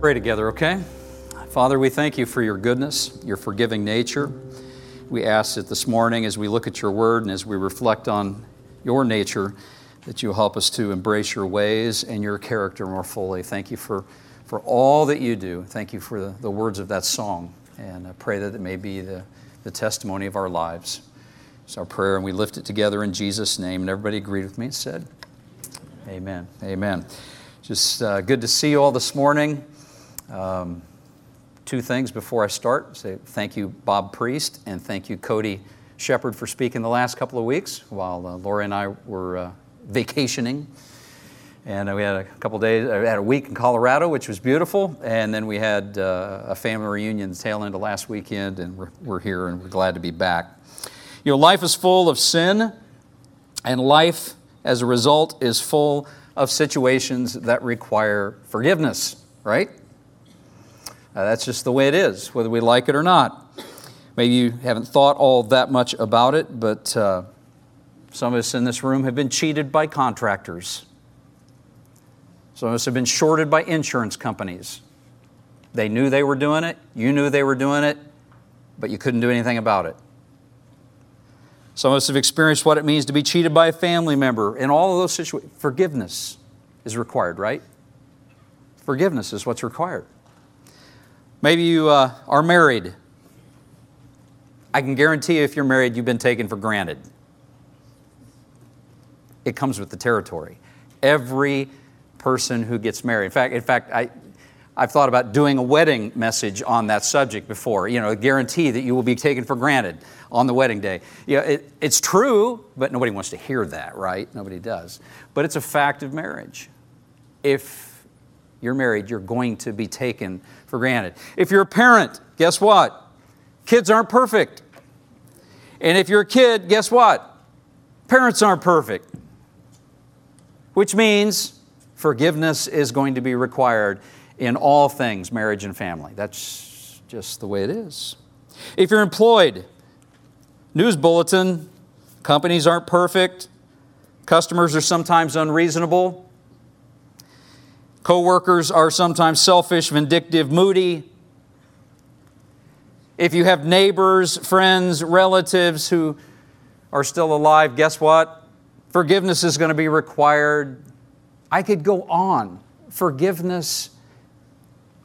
Pray together, okay? Father, we thank you for your goodness, your forgiving nature. We ask that this morning, as we look at your word and as we reflect on your nature, that you help us to embrace your ways and your character more fully. Thank you for, for all that you do. Thank you for the, the words of that song. And I pray that it may be the, the testimony of our lives. It's our prayer, and we lift it together in Jesus' name. And everybody agreed with me and said, Amen. Amen. Just uh, good to see you all this morning. Um, two things before I start. Say thank you, Bob Priest, and thank you, Cody Shepard, for speaking the last couple of weeks while uh, Lori and I were uh, vacationing. And uh, we had a couple days, uh, had a week in Colorado, which was beautiful. And then we had uh, a family reunion tail end of last weekend, and we're, we're here and we're glad to be back. You know, life is full of sin, and life, as a result, is full of situations that require forgiveness, right? Uh, that's just the way it is, whether we like it or not. Maybe you haven't thought all that much about it, but uh, some of us in this room have been cheated by contractors. Some of us have been shorted by insurance companies. They knew they were doing it, you knew they were doing it, but you couldn't do anything about it. Some of us have experienced what it means to be cheated by a family member. In all of those situations, forgiveness is required, right? Forgiveness is what's required. Maybe you uh, are married. I can guarantee you, if you're married, you've been taken for granted. It comes with the territory. Every person who gets married. In fact, in fact, I, I've thought about doing a wedding message on that subject before. You know, a guarantee that you will be taken for granted on the wedding day. Yeah, it, it's true, but nobody wants to hear that, right? Nobody does. But it's a fact of marriage. If you're married, you're going to be taken for granted. If you're a parent, guess what? Kids aren't perfect. And if you're a kid, guess what? Parents aren't perfect. Which means forgiveness is going to be required in all things, marriage and family. That's just the way it is. If you're employed, news bulletin, companies aren't perfect, customers are sometimes unreasonable, Coworkers are sometimes selfish, vindictive, moody. If you have neighbors, friends, relatives who are still alive, guess what? Forgiveness is going to be required. I could go on. Forgiveness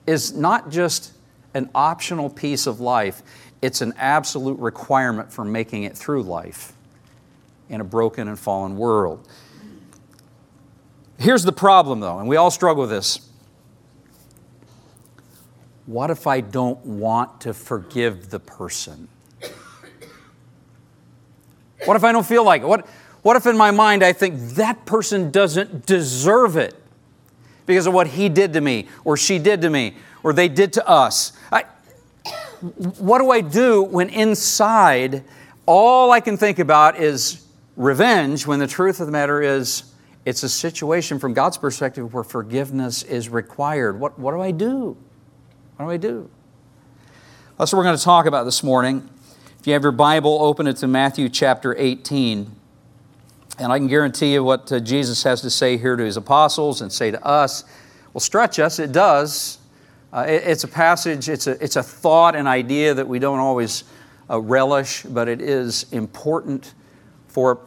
is not just an optional piece of life, it's an absolute requirement for making it through life in a broken and fallen world. Here's the problem, though, and we all struggle with this. What if I don't want to forgive the person? What if I don't feel like it? What, what if in my mind I think that person doesn't deserve it because of what he did to me, or she did to me, or they did to us? I, what do I do when inside all I can think about is revenge when the truth of the matter is it's a situation from God's perspective where forgiveness is required. What, what do I do? What do I do? That's what we're going to talk about this morning. If you have your Bible, open it to Matthew chapter 18. And I can guarantee you what uh, Jesus has to say here to his apostles and say to us will stretch us. It does. Uh, it, it's a passage, it's a, it's a thought, an idea that we don't always uh, relish, but it is important for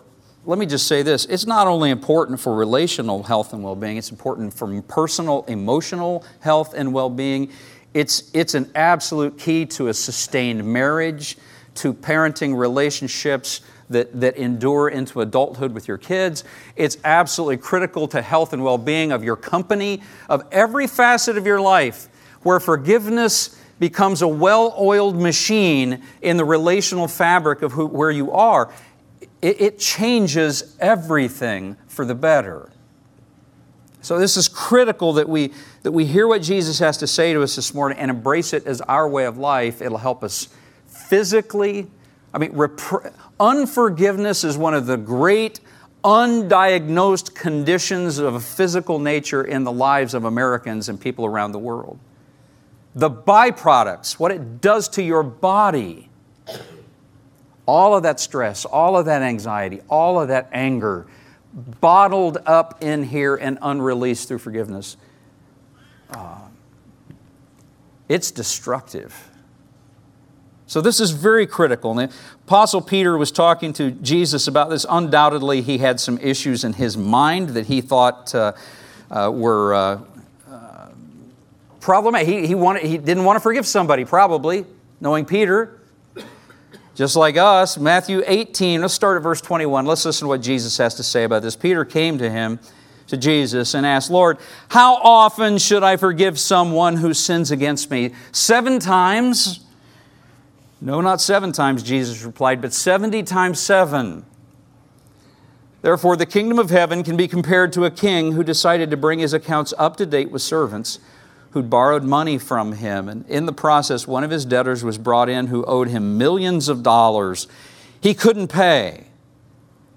let me just say this it's not only important for relational health and well being, it's important for personal emotional health and well being. It's, it's an absolute key to a sustained marriage, to parenting relationships that, that endure into adulthood with your kids. It's absolutely critical to health and well being of your company, of every facet of your life, where forgiveness becomes a well oiled machine in the relational fabric of who, where you are it, it changes everything for the better. So, this is critical that we, that we hear what Jesus has to say to us this morning and embrace it as our way of life. It'll help us physically. I mean, repre- unforgiveness is one of the great undiagnosed conditions of a physical nature in the lives of Americans and people around the world. The byproducts, what it does to your body, all of that stress, all of that anxiety, all of that anger bottled up in here and unreleased through forgiveness. Uh, it's destructive. So, this is very critical. And the Apostle Peter was talking to Jesus about this. Undoubtedly, he had some issues in his mind that he thought uh, uh, were uh, uh problematic. He, he, wanted, he didn't want to forgive somebody, probably, knowing Peter. Just like us, Matthew 18, let's start at verse 21. Let's listen to what Jesus has to say about this. Peter came to him, to Jesus, and asked, Lord, how often should I forgive someone who sins against me? Seven times? No, not seven times, Jesus replied, but 70 times seven. Therefore, the kingdom of heaven can be compared to a king who decided to bring his accounts up to date with servants who'd borrowed money from him. And in the process, one of his debtors was brought in who owed him millions of dollars. He couldn't pay.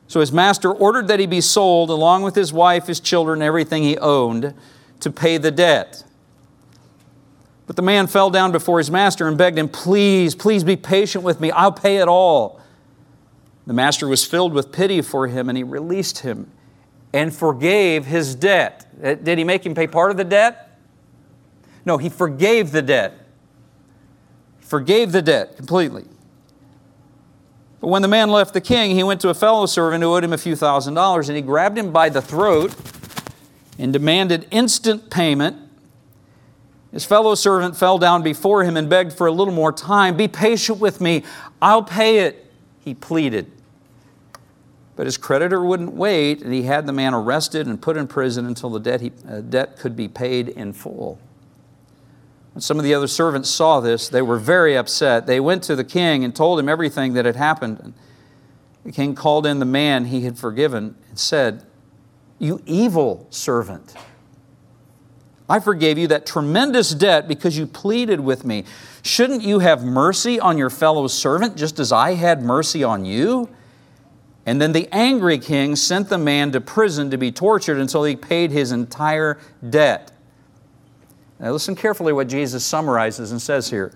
So his master ordered that he be sold along with his wife, his children, everything he owned to pay the debt. But the man fell down before his master and begged him, Please, please be patient with me. I'll pay it all. The master was filled with pity for him and he released him and forgave his debt. Uh, did he make him pay part of the debt? No, he forgave the debt. Forgave the debt completely. But when the man left the king, he went to a fellow servant who owed him a few thousand dollars, and he grabbed him by the throat and demanded instant payment. His fellow servant fell down before him and begged for a little more time. Be patient with me, I'll pay it, he pleaded. But his creditor wouldn't wait, and he had the man arrested and put in prison until the debt, he, uh, debt could be paid in full. When some of the other servants saw this, they were very upset. They went to the king and told him everything that had happened. The king called in the man he had forgiven and said, You evil servant. I forgave you that tremendous debt because you pleaded with me. Shouldn't you have mercy on your fellow servant just as I had mercy on you? And then the angry king sent the man to prison to be tortured until he paid his entire debt. Now, listen carefully what Jesus summarizes and says here.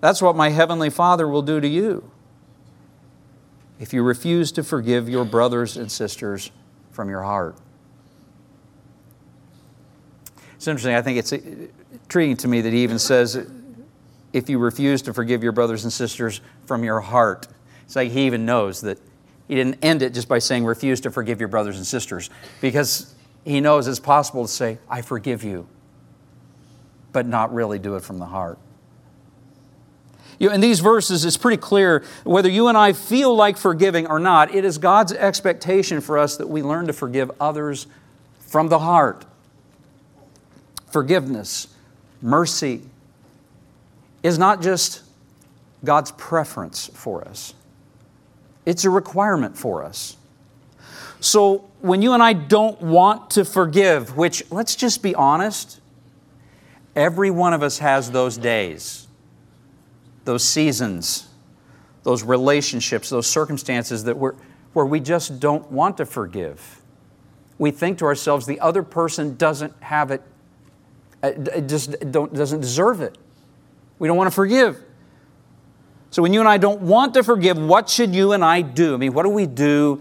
That's what my heavenly Father will do to you if you refuse to forgive your brothers and sisters from your heart. It's interesting, I think it's intriguing to me that he even says, if you refuse to forgive your brothers and sisters from your heart. It's like he even knows that he didn't end it just by saying, refuse to forgive your brothers and sisters, because he knows it's possible to say, I forgive you but not really do it from the heart. You know, in these verses, it's pretty clear whether you and I feel like forgiving or not, it is God's expectation for us that we learn to forgive others from the heart. Forgiveness, mercy, is not just God's preference for us, it's a requirement for us. So when you and I don't want to forgive, which let's just be honest, Every one of us has those days, those seasons, those relationships, those circumstances that we're, where we just don't want to forgive. We think to ourselves, the other person doesn't have it, uh, it just doesn't deserve it. We don't want to forgive. So when you and I don't want to forgive, what should you and I do? I mean, what do we do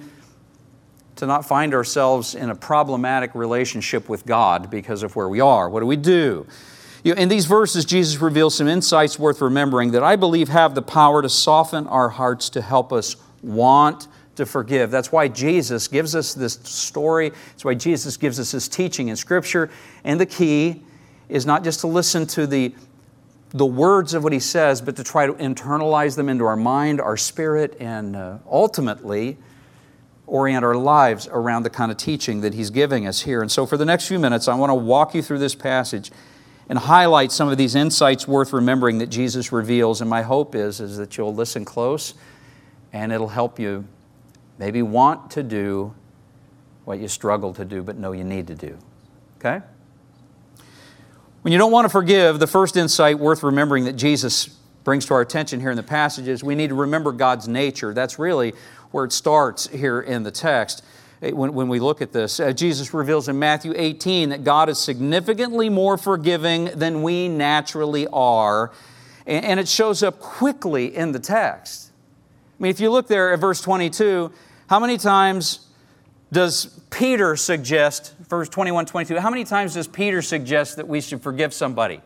to not find ourselves in a problematic relationship with God because of where we are? What do we do? You know, in these verses, Jesus reveals some insights worth remembering that I believe have the power to soften our hearts to help us want to forgive. That's why Jesus gives us this story. That's why Jesus gives us his teaching in Scripture. And the key is not just to listen to the, the words of what he says, but to try to internalize them into our mind, our spirit, and uh, ultimately orient our lives around the kind of teaching that he's giving us here. And so, for the next few minutes, I want to walk you through this passage and highlight some of these insights worth remembering that Jesus reveals. And my hope is, is that you'll listen close and it'll help you maybe want to do what you struggle to do but know you need to do. Okay? When you don't want to forgive, the first insight worth remembering that Jesus brings to our attention here in the passage is we need to remember God's nature. That's really where it starts here in the text. Eh, when, when we look at this. Uh, Jesus reveals in Matthew 18 that God is significantly more forgiving than we naturally are, and, and it shows up quickly in the text. I mean, if you look there at verse 22, how many times does Peter suggest, verse 21, 22, how many times does Peter suggest that we should forgive somebody?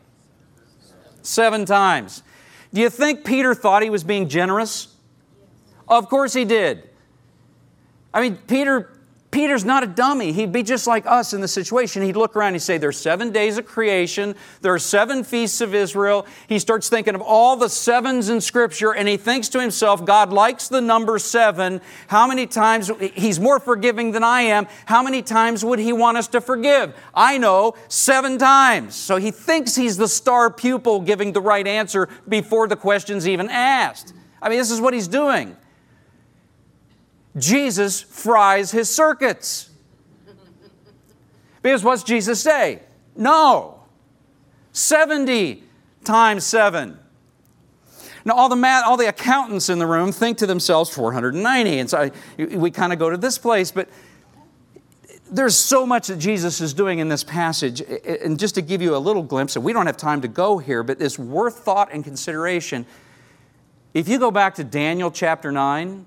Seven times. Do you think Peter thought he was being generous? Of course he did. I mean, Peter Peter's not a dummy. He'd be just like us in the situation. He'd look around and say, There's seven days of creation, there are seven feasts of Israel. He starts thinking of all the sevens in Scripture, and he thinks to himself, God likes the number seven. How many times, he's more forgiving than I am. How many times would he want us to forgive? I know, seven times. So he thinks he's the star pupil giving the right answer before the question's even asked. I mean, this is what he's doing. Jesus fries his circuits. Because what's Jesus say? No. 70 times 7. Now, all the, math, all the accountants in the room think to themselves 490. And so I, we kind of go to this place, but there's so much that Jesus is doing in this passage. And just to give you a little glimpse, and we don't have time to go here, but it's worth thought and consideration. If you go back to Daniel chapter 9,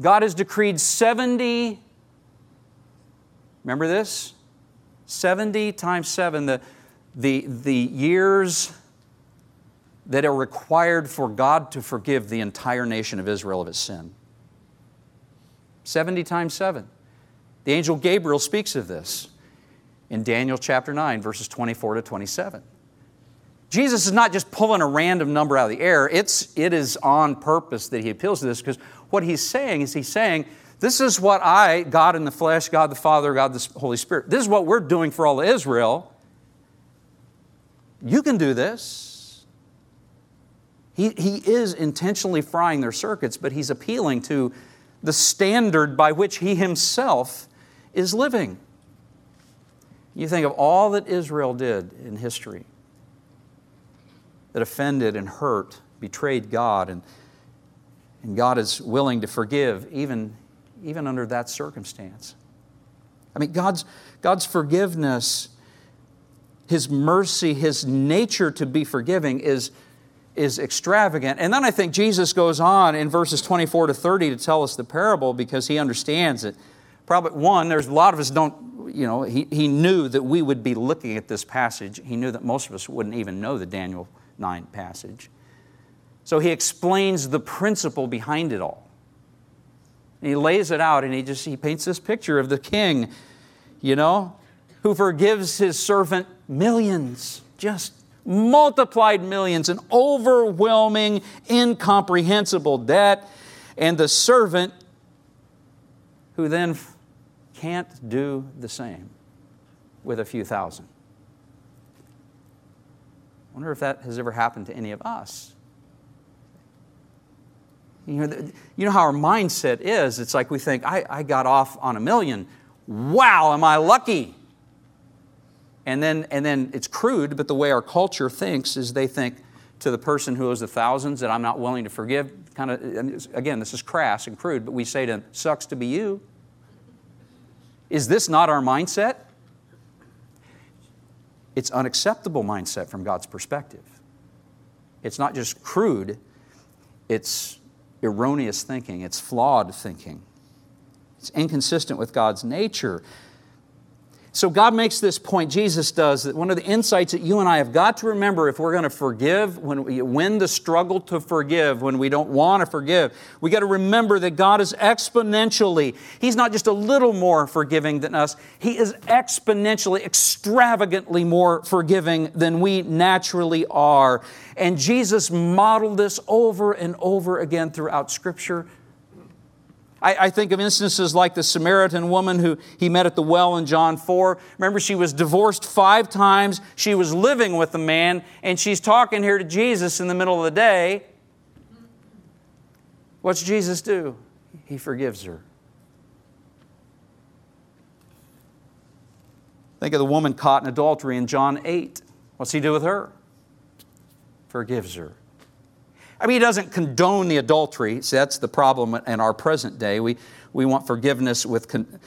God has decreed 70, remember this? 70 times 7, the, the, the years that are required for God to forgive the entire nation of Israel of its sin. 70 times 7. The angel Gabriel speaks of this in Daniel chapter 9, verses 24 to 27. Jesus is not just pulling a random number out of the air, it's, it is on purpose that he appeals to this because what he's saying is he's saying, This is what I, God in the flesh, God the Father, God the Holy Spirit, this is what we're doing for all of Israel. You can do this. He, he is intentionally frying their circuits, but he's appealing to the standard by which he himself is living. You think of all that Israel did in history that offended and hurt, betrayed God, and and God is willing to forgive even, even under that circumstance. I mean, God's, God's forgiveness, His mercy, His nature to be forgiving is, is extravagant. And then I think Jesus goes on in verses 24 to 30 to tell us the parable because He understands it. Probably, one, there's a lot of us don't, you know, he, he knew that we would be looking at this passage. He knew that most of us wouldn't even know the Daniel 9 passage. So he explains the principle behind it all. And he lays it out and he just he paints this picture of the king, you know, who forgives his servant millions, just multiplied millions, an overwhelming, incomprehensible debt, and the servant who then can't do the same with a few thousand. Wonder if that has ever happened to any of us. You know, you know how our mindset is. It's like we think, I, I got off on a million. Wow, am I lucky? And then, and then it's crude, but the way our culture thinks is they think to the person who owes the thousands that I'm not willing to forgive. Kind of, again, this is crass and crude, but we say to them, sucks to be you. Is this not our mindset? It's unacceptable mindset from God's perspective. It's not just crude, it's erroneous thinking, it's flawed thinking. It's inconsistent with God's nature. So God makes this point, Jesus does, that one of the insights that you and I have got to remember if we're going to forgive, when we win the struggle to forgive, when we don't want to forgive, we got to remember that God is exponentially, He's not just a little more forgiving than us, He is exponentially, extravagantly more forgiving than we naturally are. And Jesus modeled this over and over again throughout Scripture I, I, think of instances like the Samaritan woman who he met at the well in John 4. Remember, she was divorced five times. She was living with a man, and she's talking here to Jesus in the middle of the day. What's Jesus do? He forgives her. Think of the woman caught in adultery in John 8. What's he do with her? Forgives her. I mean, he doesn't condone the adultery. See, that's the problem in our present day. We, we want forgiveness with, con,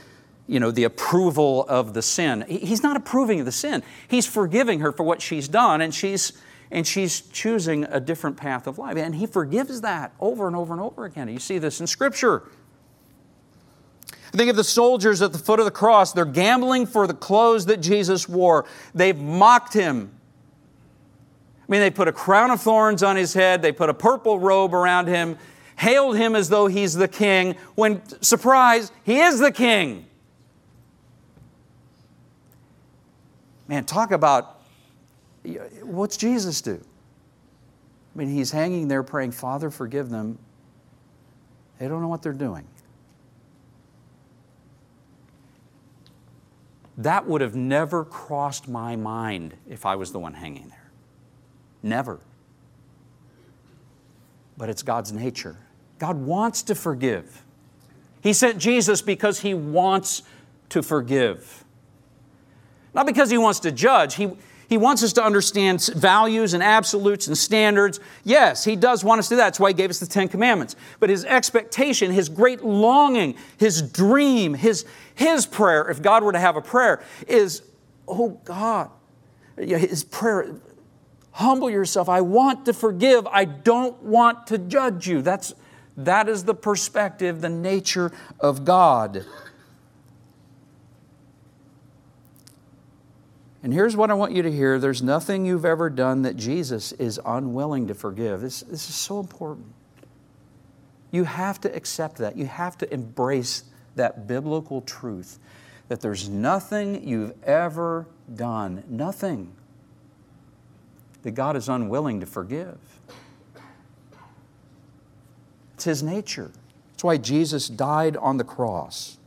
you know, the approval of the sin. He's not approving of the sin. He's forgiving her for what she's done, and she's, and she's choosing a different path of life. And he forgives that over and over and over again. You see this in Scripture. Think of the soldiers at the foot of the cross. They're gambling for the clothes that Jesus wore. They've mocked him. I mean, they put a crown of thorns on his head, they put a purple robe around him, hailed him as though he's the king, when, surprise, he is the king. Man, talk about what's Jesus do? I mean, he's hanging there praying, Father, forgive them. They don't know what they're doing. That would have never crossed my mind if I was the one hanging there. Never. But it's God's nature. God wants to forgive. He sent Jesus because He wants to forgive. Not because He wants to judge. He, he wants us to understand values and absolutes and standards. Yes, He does want us to do that. That's why He gave us the Ten Commandments. But His expectation, His great longing, His dream, His, his prayer, if God were to have a prayer, is, oh God, His prayer, humble yourself. I want to forgive. I don't want to judge you. That's, that is the perspective, the nature of God. And here's what I want you to hear there's nothing you've ever done that Jesus is unwilling to forgive. This, this is so important. You have to accept that. You have to embrace that biblical truth that there's nothing you've ever done, nothing, that God is unwilling to forgive. It's His nature. That's why Jesus died on the cross.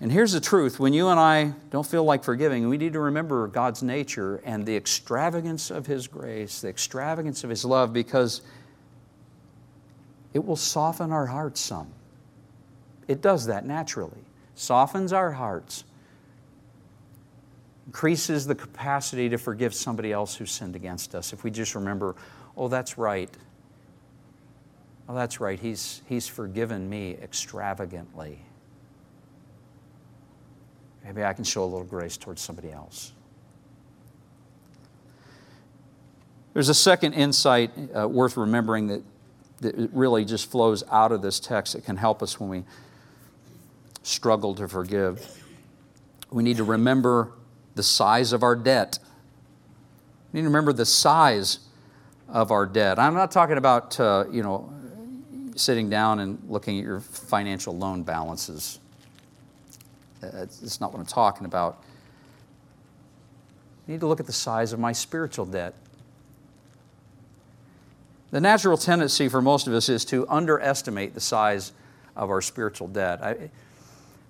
And here's the truth when you and I don't feel like forgiving, we need to remember God's nature and the extravagance of His grace, the extravagance of His love, because it will soften our hearts some. It does that naturally, softens our hearts, increases the capacity to forgive somebody else who sinned against us if we just remember, oh, that's right. Oh, that's right. He's, he's forgiven me extravagantly. Maybe I can show a little grace towards somebody else. There's a second insight uh, worth remembering that, that really just flows out of this text that can help us when we struggle to forgive. We need to remember the size of our debt. We need to remember the size of our debt. I'm not talking about, uh, you know, sitting down and looking at your financial loan balances. It's not what I'm talking about. I need to look at the size of my spiritual debt. The natural tendency for most of us is to underestimate the size of our spiritual debt. I,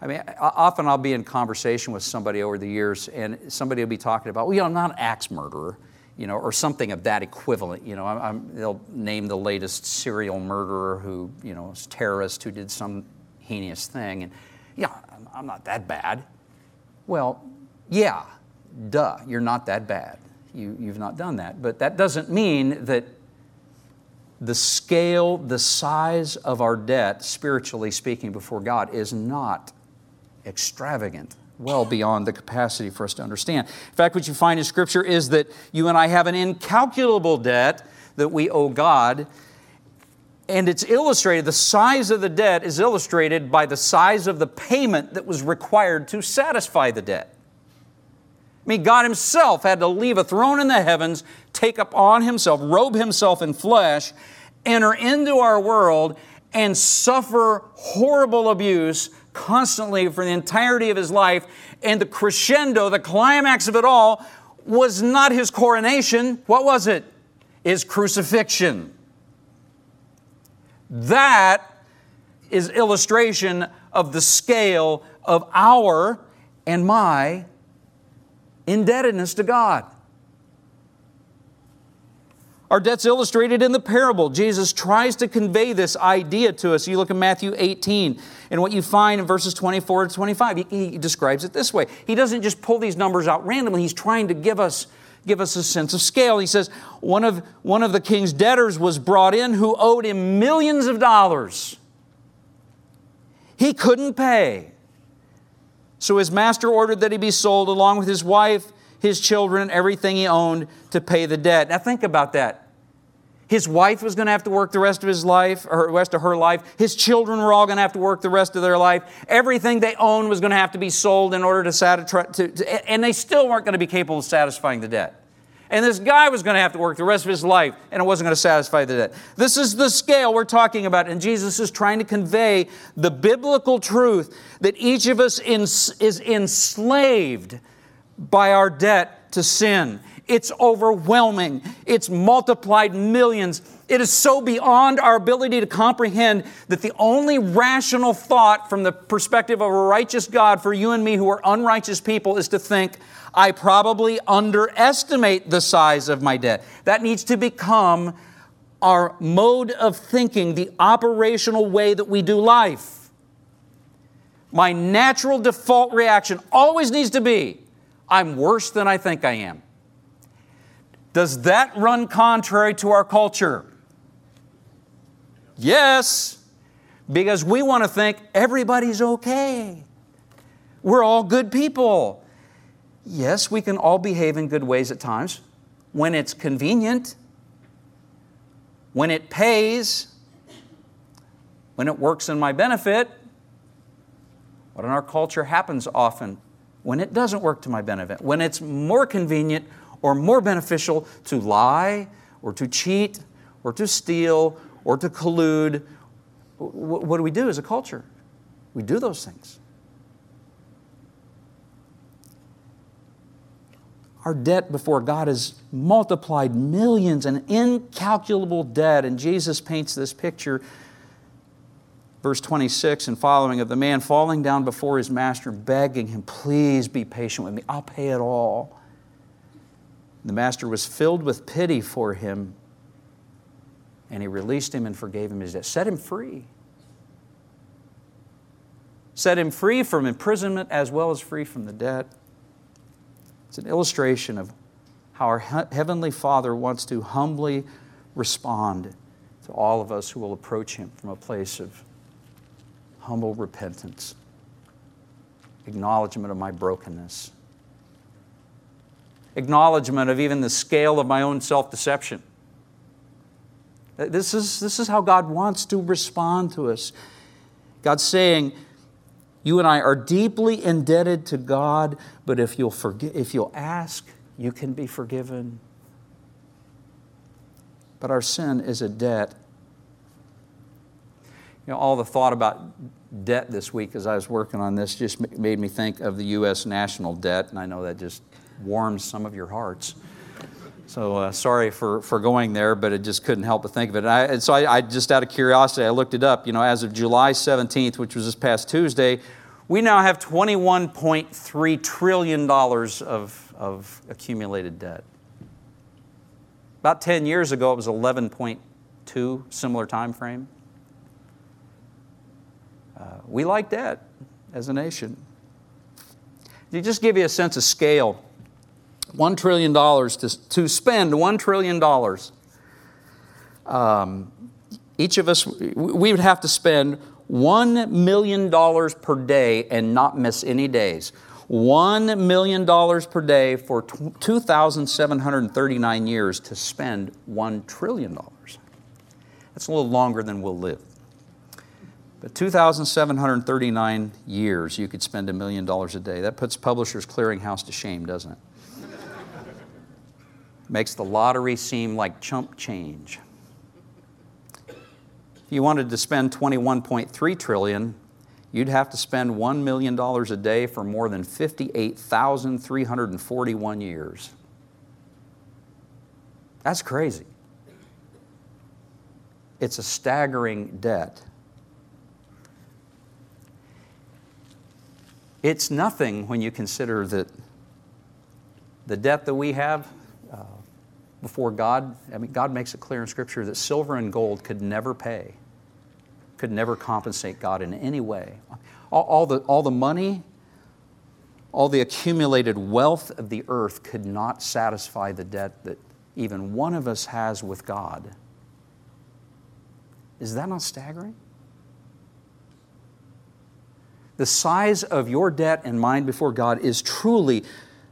I mean, often I'll be in conversation with somebody over the years, and somebody will be talking about, well, you know, I'm not an axe murderer, you know, or something of that equivalent. You know, I'm, I'm, they'll name the latest serial murderer who, you know, is terrorist who did some heinous thing, and yeah, I'm not that bad. Well, yeah, duh, you're not that bad. You, you've not done that. But that doesn't mean that the scale, the size of our debt, spiritually speaking, before God, is not extravagant, well beyond the capacity for us to understand. In fact, what you find in Scripture is that you and I have an incalculable debt that we owe God and it's illustrated, the size of the debt is illustrated by the size of the payment that was required to satisfy the debt. I mean, God Himself had to leave a throne in the heavens, take upon Himself, robe Himself in flesh, enter into our world, and suffer horrible abuse constantly for the entirety of His life. And the crescendo, the climax of it all, was not His coronation. What was it? His crucifixion. That is illustration of the scale of our and my indebtedness to God. Our debt's illustrated in the parable. Jesus tries to convey this idea to us. You look at Matthew 18, and what you find in verses 24 to 25, he, he describes it this way. He doesn't just pull these numbers out randomly, he's trying to give us give us a sense of scale. He says one of, one of the king's debtors was brought in who owed him millions of dollars. He couldn't pay. So his master ordered that he be sold along with his wife, his children, everything he owned to pay the debt. Now think about that. His wife was going to have to work the rest of his life, or the rest of her life. His children were all going to have to work the rest of their life. Everything they owned was going to have to be sold in order to satisfy, and they still weren't going to be capable of satisfying the debt. And this guy was going to have to work the rest of his life, and it wasn't going to satisfy the debt. This is the scale we're talking about, and Jesus is trying to convey the biblical truth that each of us is enslaved by our debt to sin. It's overwhelming. It's multiplied millions. It is so beyond our ability to comprehend that the only rational thought from the perspective of a righteous God for you and me who are unrighteous people is to think, I probably underestimate the size of my debt. That needs to become our mode of thinking, the operational way that we do life. My natural default reaction always needs to be I'm worse than I think I am. Does that run contrary to our culture? Yes, because we want to think everybody's okay. We're all good people. Yes, we can all behave in good ways at times when it's convenient, when it pays, when it works in my benefit. What in our culture happens often when it doesn't work to my benefit, when it's more convenient or more beneficial to lie or to cheat or to steal or to collude. What do we do as a culture? We do those things. Our debt before God is multiplied millions and incalculable debt. And Jesus paints this picture, verse 26 and following, of the man falling down before his master, begging him, Please be patient with me, I'll pay it all. The master was filled with pity for him, and he released him and forgave him his debt. Set him free. Set him free from imprisonment as well as free from the debt. It's an illustration of how our Heavenly Father wants to humbly respond to all of us who will approach Him from a place of humble repentance, acknowledgement of my brokenness acknowledgement of even the scale of my own self deception. This is, this is how God wants to respond to us. God's saying, You and I are deeply indebted to God, but if you'll, if you'll ask, you can be forgiven. But our sin is a debt. You know, all the thought about debt this week as I was working on this just made me think of the U.S. national debt, and I know that just warms some of your hearts. So uh, sorry for, for going there, but it just couldn't help but think of it. And, I, and so I, I, just out of curiosity, I looked it up. You know, as of July 17th, which was this past Tuesday, we now have $21.3 trillion of, of accumulated debt. About 10 years ago, it was 11.2, similar time frame. Uh, we like debt as a nation. To just give you a sense of scale, $1 trillion to, to spend $1 trillion. Um, each of us, we would have to spend $1 million per day and not miss any days. $1 million per day for 2,739 years to spend $1 trillion. That's a little longer than we'll live. But 2,739 years, you could spend a million dollars a day. That puts Publishers Clearinghouse to shame, doesn't it? Makes the lottery seem like chump change. If you wanted to spend 21.3 trillion, you'd have to spend $1 million a day for more than 58,341 years. That's crazy. It's a staggering debt. It's nothing when you consider that the debt that we have before God, I mean, God makes it clear in Scripture that silver and gold could never pay, could never compensate God in any way. All, all, the, all the money, all the accumulated wealth of the earth could not satisfy the debt that even one of us has with God. Is that not staggering? The size of your debt and mine before God is truly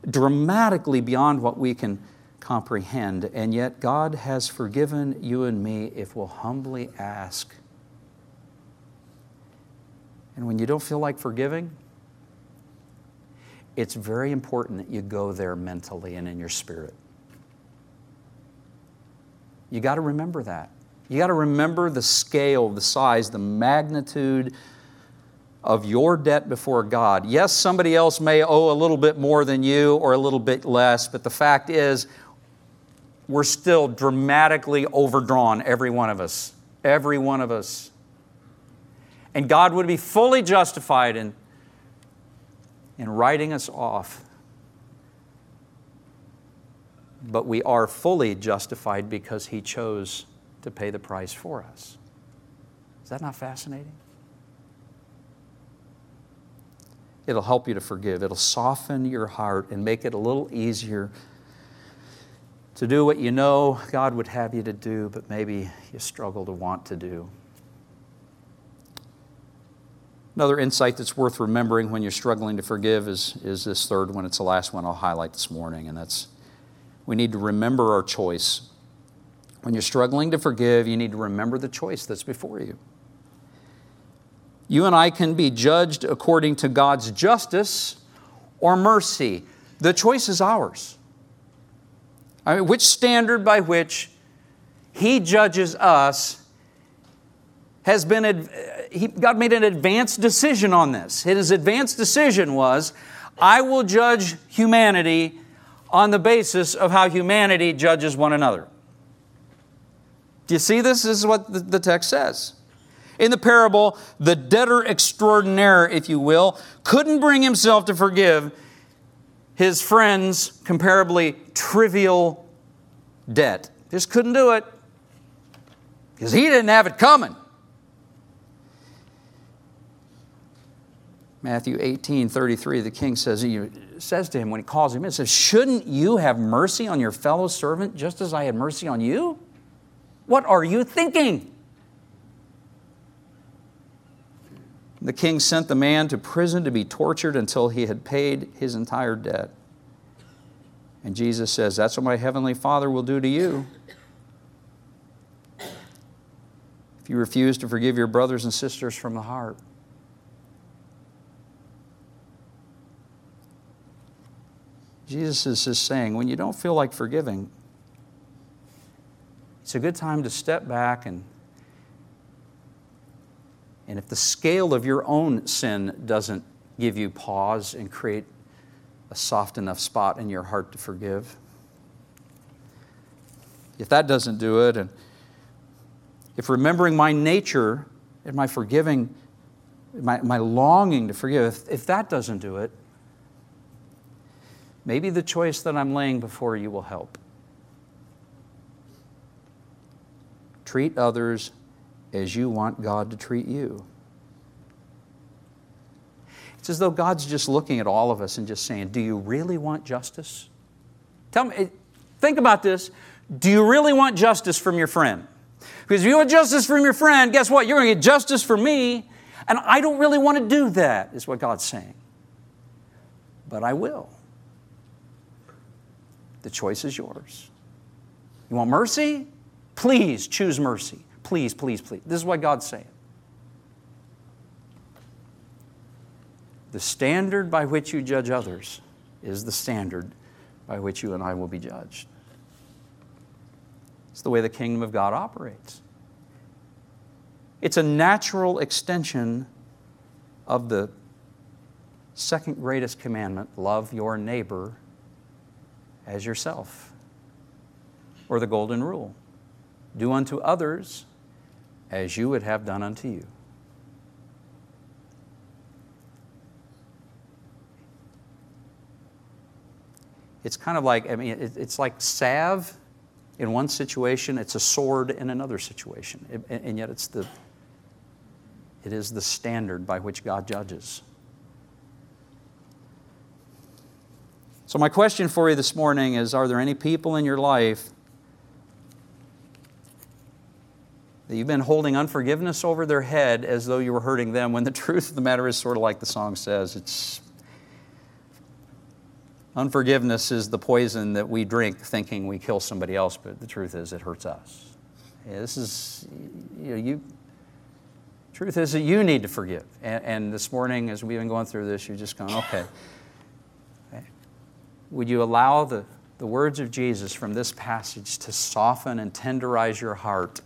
dramatically beyond what we can comprehend. And yet, God has forgiven you and me if we'll humbly ask. And when you don't feel like forgiving, it's very important that you go there mentally and in your spirit. You got to remember that. You got to remember the scale, the size, the magnitude of your debt before God. Yes, somebody else may owe a little bit more than you or a little bit less, but the fact is, we're still dramatically overdrawn, every one of us. Every one of us. And God would be fully justified in, in writing us off. But we are fully justified because He chose to pay the price for us. Is that not fascinating? It'll help you to forgive. It'll soften your heart and make it a little easier to do what you know God would have you to do, but maybe you struggle to want to do. Another insight that's worth remembering when you're struggling to forgive is, is this third one. It's the last one I'll highlight this morning, and that's we need to remember our choice. When you're struggling to forgive, you need to remember the choice that's before you. You and I can be judged according to God's justice or mercy. The choice is ours. I mean, which standard by which He judges us has been, he, God made an advanced decision on this. His advanced decision was, I will judge humanity on the basis of how humanity judges one another. Do you see this? This is what the text says. In the parable, the debtor extraordinaire, if you will, couldn't bring himself to forgive his friend's comparably trivial debt. Just couldn't do it because he didn't have it coming. Matthew 18, 33, the king says, he says to him when he calls him in, says, Shouldn't you have mercy on your fellow servant just as I had mercy on you? What are you thinking? The king sent the man to prison to be tortured until he had paid his entire debt. And Jesus says, That's what my heavenly Father will do to you. If you refuse to forgive your brothers and sisters from the heart. Jesus is just saying, when you don't feel like forgiving, it's a good time to step back and and if the scale of your own sin doesn't give you pause and create a soft enough spot in your heart to forgive, if that doesn't do it, and if remembering my nature and my forgiving, my, my longing to forgive, if, if that doesn't do it, maybe the choice that I'm laying before you will help. Treat others as you want God to treat you. It's as though God's just looking at all of us and just saying, Do you really want justice? Tell me, think about this. Do you really want justice from your friend? Because if you want justice from your friend, guess what? You're going to get justice from me. And I don't really want to do that, is what God's saying. But I will. The choice is yours. You want mercy? Please choose mercy. Please, please, please. This is what God's saying. The standard by which you judge others is the standard by which you and I will be judged. It's the way the kingdom of God operates. It's a natural extension of the second greatest commandment love your neighbor as yourself, or the golden rule do unto others as you would have done unto you. It's kind of like, I mean, it's like salve in one situation, it's a sword in another situation. And yet it's the, it is the standard by which God judges. So, my question for you this morning is Are there any people in your life that you've been holding unforgiveness over their head as though you were hurting them, when the truth of the matter is sort of like the song says it's Unforgiveness is the poison that we drink thinking we kill somebody else, but the truth is it hurts us. Yeah, this is, you know, you, truth is that you need to forgive. And, and this morning, as we've been going through this, you're just going, okay. Would you allow the, the words of Jesus from this passage to soften and tenderize your heart?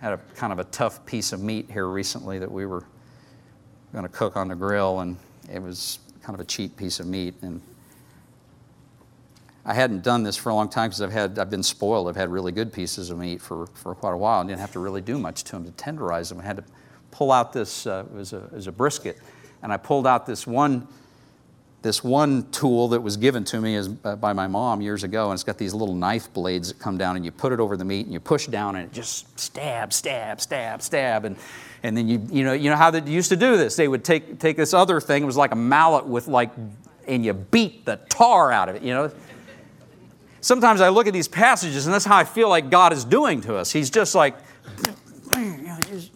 Had a kind of a tough piece of meat here recently that we were going to cook on the grill, and it was kind of a cheap piece of meat. And I hadn't done this for a long time because I've had I've been spoiled. I've had really good pieces of meat for, for quite a while. I didn't have to really do much to them to tenderize them. I had to pull out this uh, it was a, it was a brisket, and I pulled out this one this one tool that was given to me as, uh, by my mom years ago, and it's got these little knife blades that come down, and you put it over the meat, and you push down, and it just stab, stab, stab, stab, and and then you you know you know how they used to do this? They would take take this other thing, it was like a mallet with like, and you beat the tar out of it, you know. Sometimes I look at these passages, and that's how I feel like God is doing to us. He's just like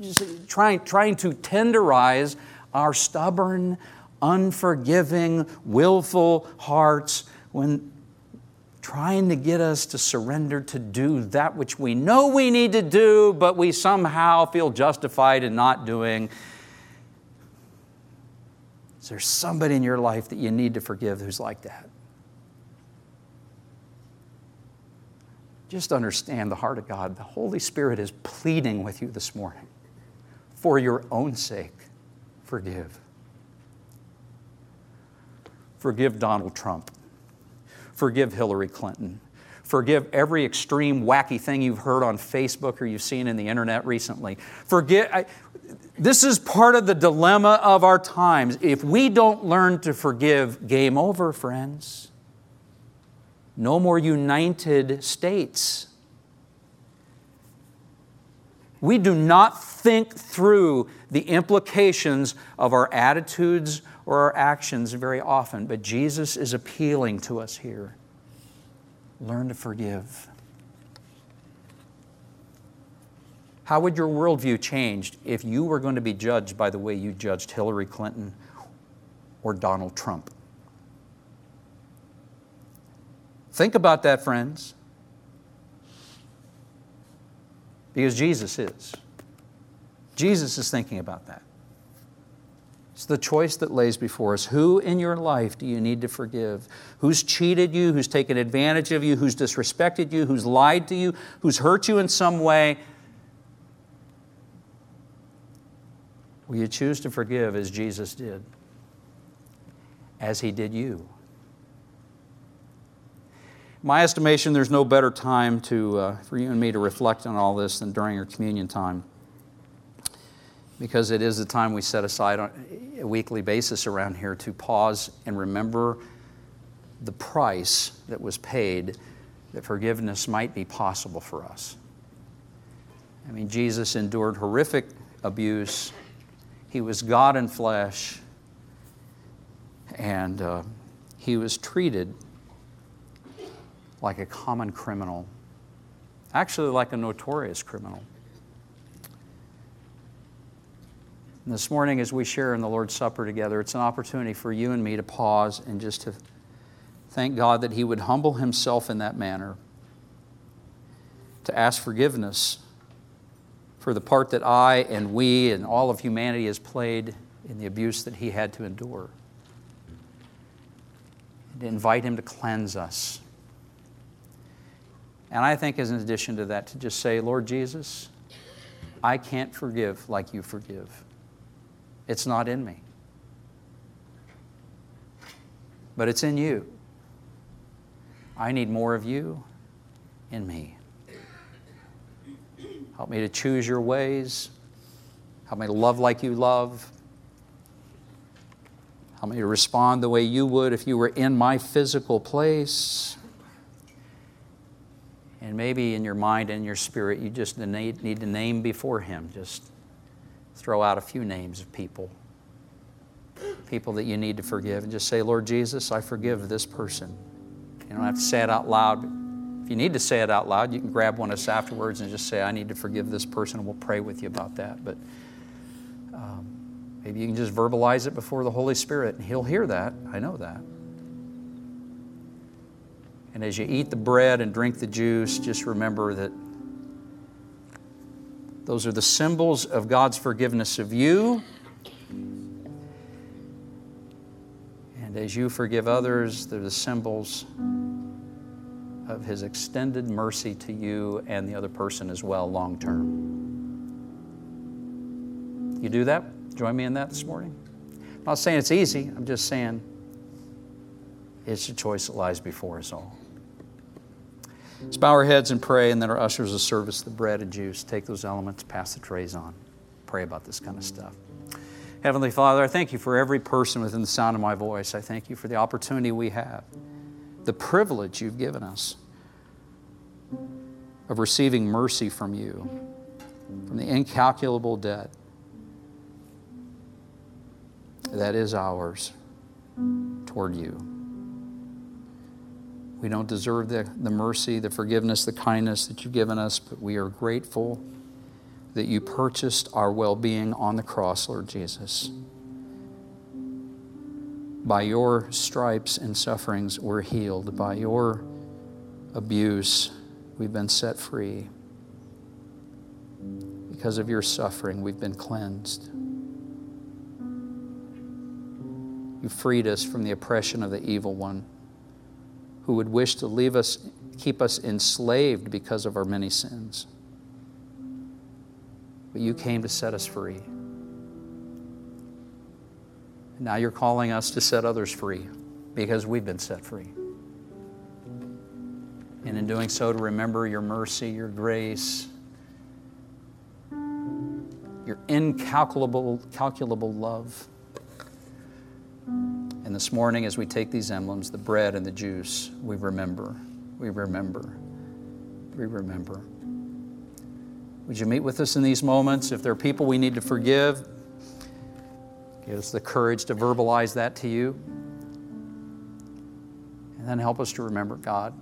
just trying trying to tenderize our stubborn unforgiving, willful hearts when trying to get us to surrender to do that which we know we need to do, but we somehow feel justified in not doing. Is there somebody in your life that you need to forgive who's like that? Just understand the heart of God. The Holy Spirit is pleading with you this morning. For your own sake, forgive. Forgive Donald Trump. Forgive Hillary Clinton. Forgive every extreme, wacky thing you've heard on Facebook or you've seen in the internet recently. Forgive. I, this is part of the dilemma of our times. If we don't learn to forgive, game over, friends. No more United States. We do not think through the implications of our attitudes or our actions very often, but Jesus is appealing to us here. Learn to forgive. How would your worldview change if you were going to be judged by the way you judged Hillary Clinton or Donald Trump? Think about that, friends. Because Jesus is. Jesus is thinking about that. It's the choice that lays before us. Who in your life do you need to forgive? Who's cheated you? Who's taken advantage of you? Who's disrespected you? Who's lied to you? Who's hurt you in some way? Will you choose to forgive as Jesus did? As He did you? My estimation, there's no better time to, uh, for you and me to reflect on all this than during our communion time because it is the time we set aside on a weekly basis around here to pause and remember the price that was paid that forgiveness might be possible for us. I mean, Jesus endured horrific abuse, he was God in flesh, and uh, he was treated like a common criminal, actually, like a notorious criminal. And this morning, as we share in the Lord's Supper together, it's an opportunity for you and me to pause and just to thank God that He would humble Himself in that manner, to ask forgiveness for the part that I and we and all of humanity has played in the abuse that He had to endure, and to invite Him to cleanse us. And I think, as an addition to that, to just say, Lord Jesus, I can't forgive like you forgive. It's not in me. But it's in you. I need more of you in me. Help me to choose your ways. Help me to love like you love. Help me to respond the way you would if you were in my physical place. And maybe in your mind and your spirit, you just need, need to name before Him just throw out a few names of people, people that you need to forgive, and just say, Lord Jesus, I forgive this person. You don't have to say it out loud. If you need to say it out loud, you can grab one of us afterwards and just say, I need to forgive this person, and we'll pray with you about that. But um, Maybe you can just verbalize it before the Holy Spirit, and He'll hear that. I know that. And as you eat the bread and drink the juice, just remember that those are the symbols of God's forgiveness of you. And as you forgive others, they're the symbols of His extended mercy to you and the other person as well, long term. You do that? Join me in that this morning? I'm not saying it's easy, I'm just saying it's a choice that lies before us all. Let's bow our heads and pray, and then our ushers will service the bread and juice. Take those elements, pass the trays on. Pray about this kind of stuff. Heavenly Father, I thank you for every person within the sound of my voice. I thank you for the opportunity we have, the privilege you've given us of receiving mercy from you, from the incalculable debt that is ours toward you. We don't deserve the, the mercy, the forgiveness, the kindness that you've given us, but we are grateful that you purchased our well being on the cross, Lord Jesus. By your stripes and sufferings, we're healed. By your abuse, we've been set free. Because of your suffering, we've been cleansed. You freed us from the oppression of the evil one who would wish to leave us, keep us enslaved because of our many sins. But you came to set us free. And now you're calling us to set others free because we've been set free. And in doing so, to remember your mercy, your grace, your incalculable calculable love. And this morning, as we take these emblems, the bread and the juice, we remember, we remember, we remember. Would you meet with us in these moments? If there are people we need to forgive, give us the courage to verbalize that to you. And then help us to remember, God,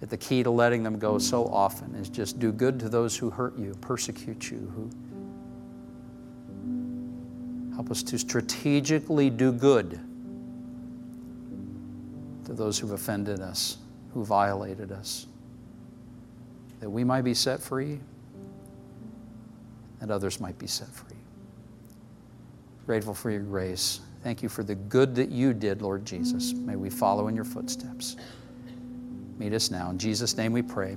that the key to letting them go so often is just do good to those who hurt you, persecute you, who Help us to strategically do good to those who've offended us, who violated us, that we might be set free and others might be set free. Grateful for your grace. Thank you for the good that you did, Lord Jesus. May we follow in your footsteps. Meet us now. In Jesus' name we pray.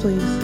所以。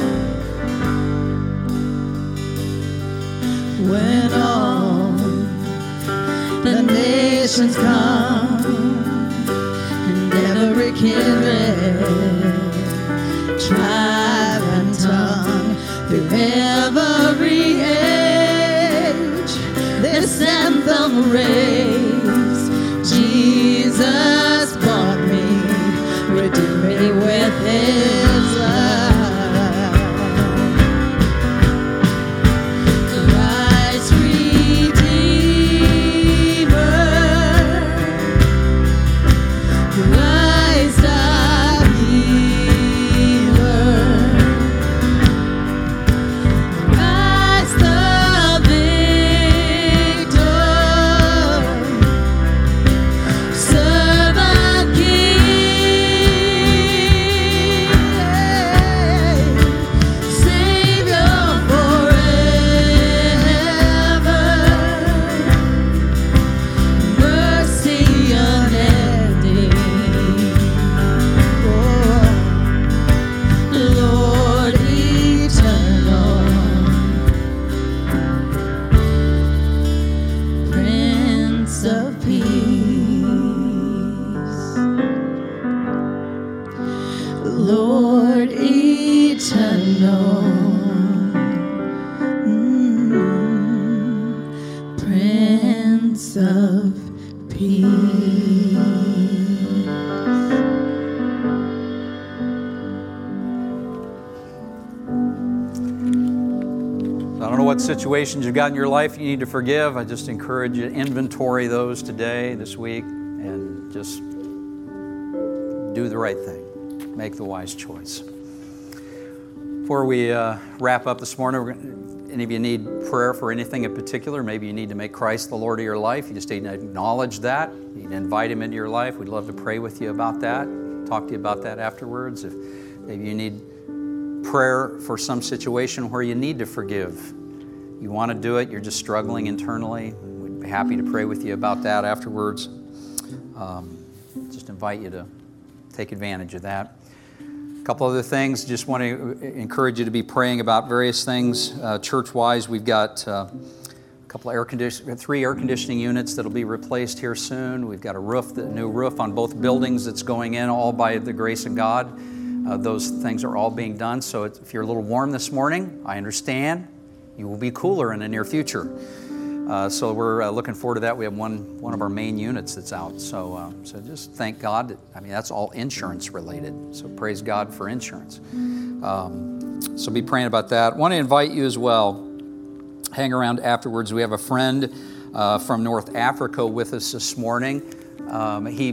Situations you've got in your life you need to forgive, I just encourage you to inventory those today, this week, and just do the right thing. Make the wise choice. Before we uh, wrap up this morning, any of you need prayer for anything in particular? Maybe you need to make Christ the Lord of your life. You just need to acknowledge that. You need to invite Him into your life. We'd love to pray with you about that. Talk to you about that afterwards. If maybe you need prayer for some situation where you need to forgive you want to do it, you're just struggling internally, we'd be happy to pray with you about that afterwards. Um, just invite you to take advantage of that. A couple other things, just want to encourage you to be praying about various things. Uh, Church wise, we've got uh, a couple air conditioning, three air conditioning units that'll be replaced here soon. We've got a roof, the new roof on both buildings that's going in, all by the grace of God. Uh, those things are all being done. So if you're a little warm this morning, I understand. You will be cooler in the near future. Uh, so we're uh, looking forward to that. We have one one of our main units that's out. So uh, so just thank God. I mean that's all insurance related. So praise God for insurance. Um, so be praying about that. Want to invite you as well. Hang around afterwards. We have a friend uh, from North Africa with us this morning. Um, he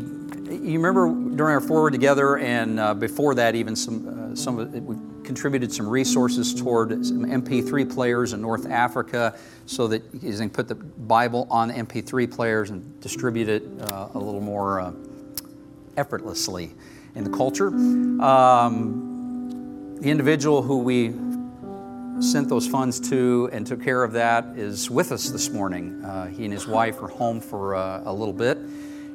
you remember during our forward together and uh, before that even some uh, some of it, we contributed some resources toward some MP3 players in North Africa so that he can put the Bible on MP3 players and distribute it uh, a little more uh, effortlessly in the culture. Um, the individual who we sent those funds to and took care of that is with us this morning. Uh, he and his wife are home for uh, a little bit,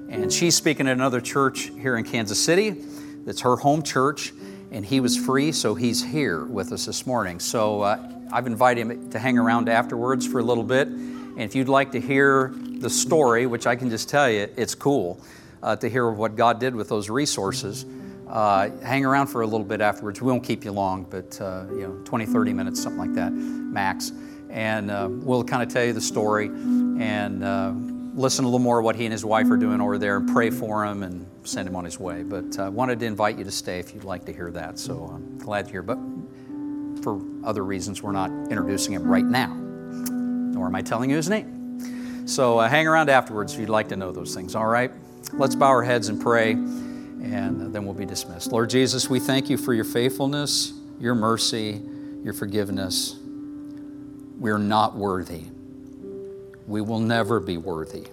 and she's speaking at another church here in Kansas City. That's her home church and he was free, so he's here with us this morning. So uh, I've invited him to hang around afterwards for a little bit. And if you'd like to hear the story, which I can just tell you, it's cool uh, to hear what God did with those resources. Uh, hang around for a little bit afterwards. We won't keep you long, but uh, you know, 20, 30 minutes, something like that, max. And uh, we'll kind of tell you the story and uh, listen a little more what he and his wife are doing over there and pray for him and send him on his way. But I uh, wanted to invite you to stay if you'd like to hear that. So I'm glad you're here. But for other reasons, we're not introducing him right now, nor am I telling you his name. So uh, hang around afterwards if you'd like to know those things, all right? Let's bow our heads and pray, and then we'll be dismissed. Lord Jesus, we thank you for your faithfulness, your mercy, your forgiveness. We're not worthy. We will never be worthy.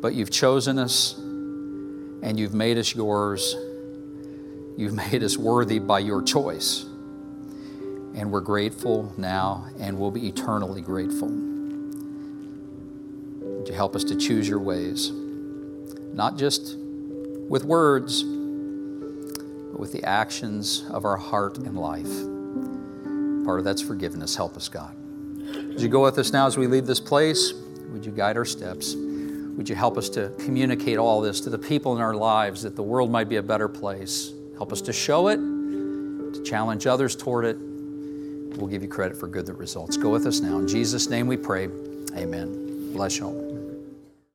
But you've chosen us and you've made us yours. You've made us worthy by your choice. And we're grateful now and we'll be eternally grateful. Would you help us to choose your ways? Not just with words, but with the actions of our heart and life. Part of that's forgiveness. Help us, God. Would you go with us now as we leave this place? Would you guide our steps? Would you help us to communicate all this to the people in our lives that the world might be a better place? Help us to show it, to challenge others toward it. We'll give you credit for good that results. Go with us now. In Jesus' name we pray. Amen. Bless you all.